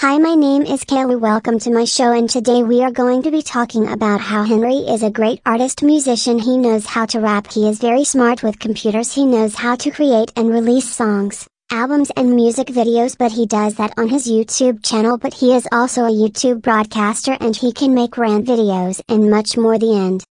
Hi, my name is Kayla. Welcome to my show, and today we are going to be talking about how Henry is a great artist musician. He knows how to rap, he is very smart with computers, he knows how to create and release songs, albums, and music videos, but he does that on his YouTube channel. But he is also a YouTube broadcaster and he can make rant videos and much more. The end.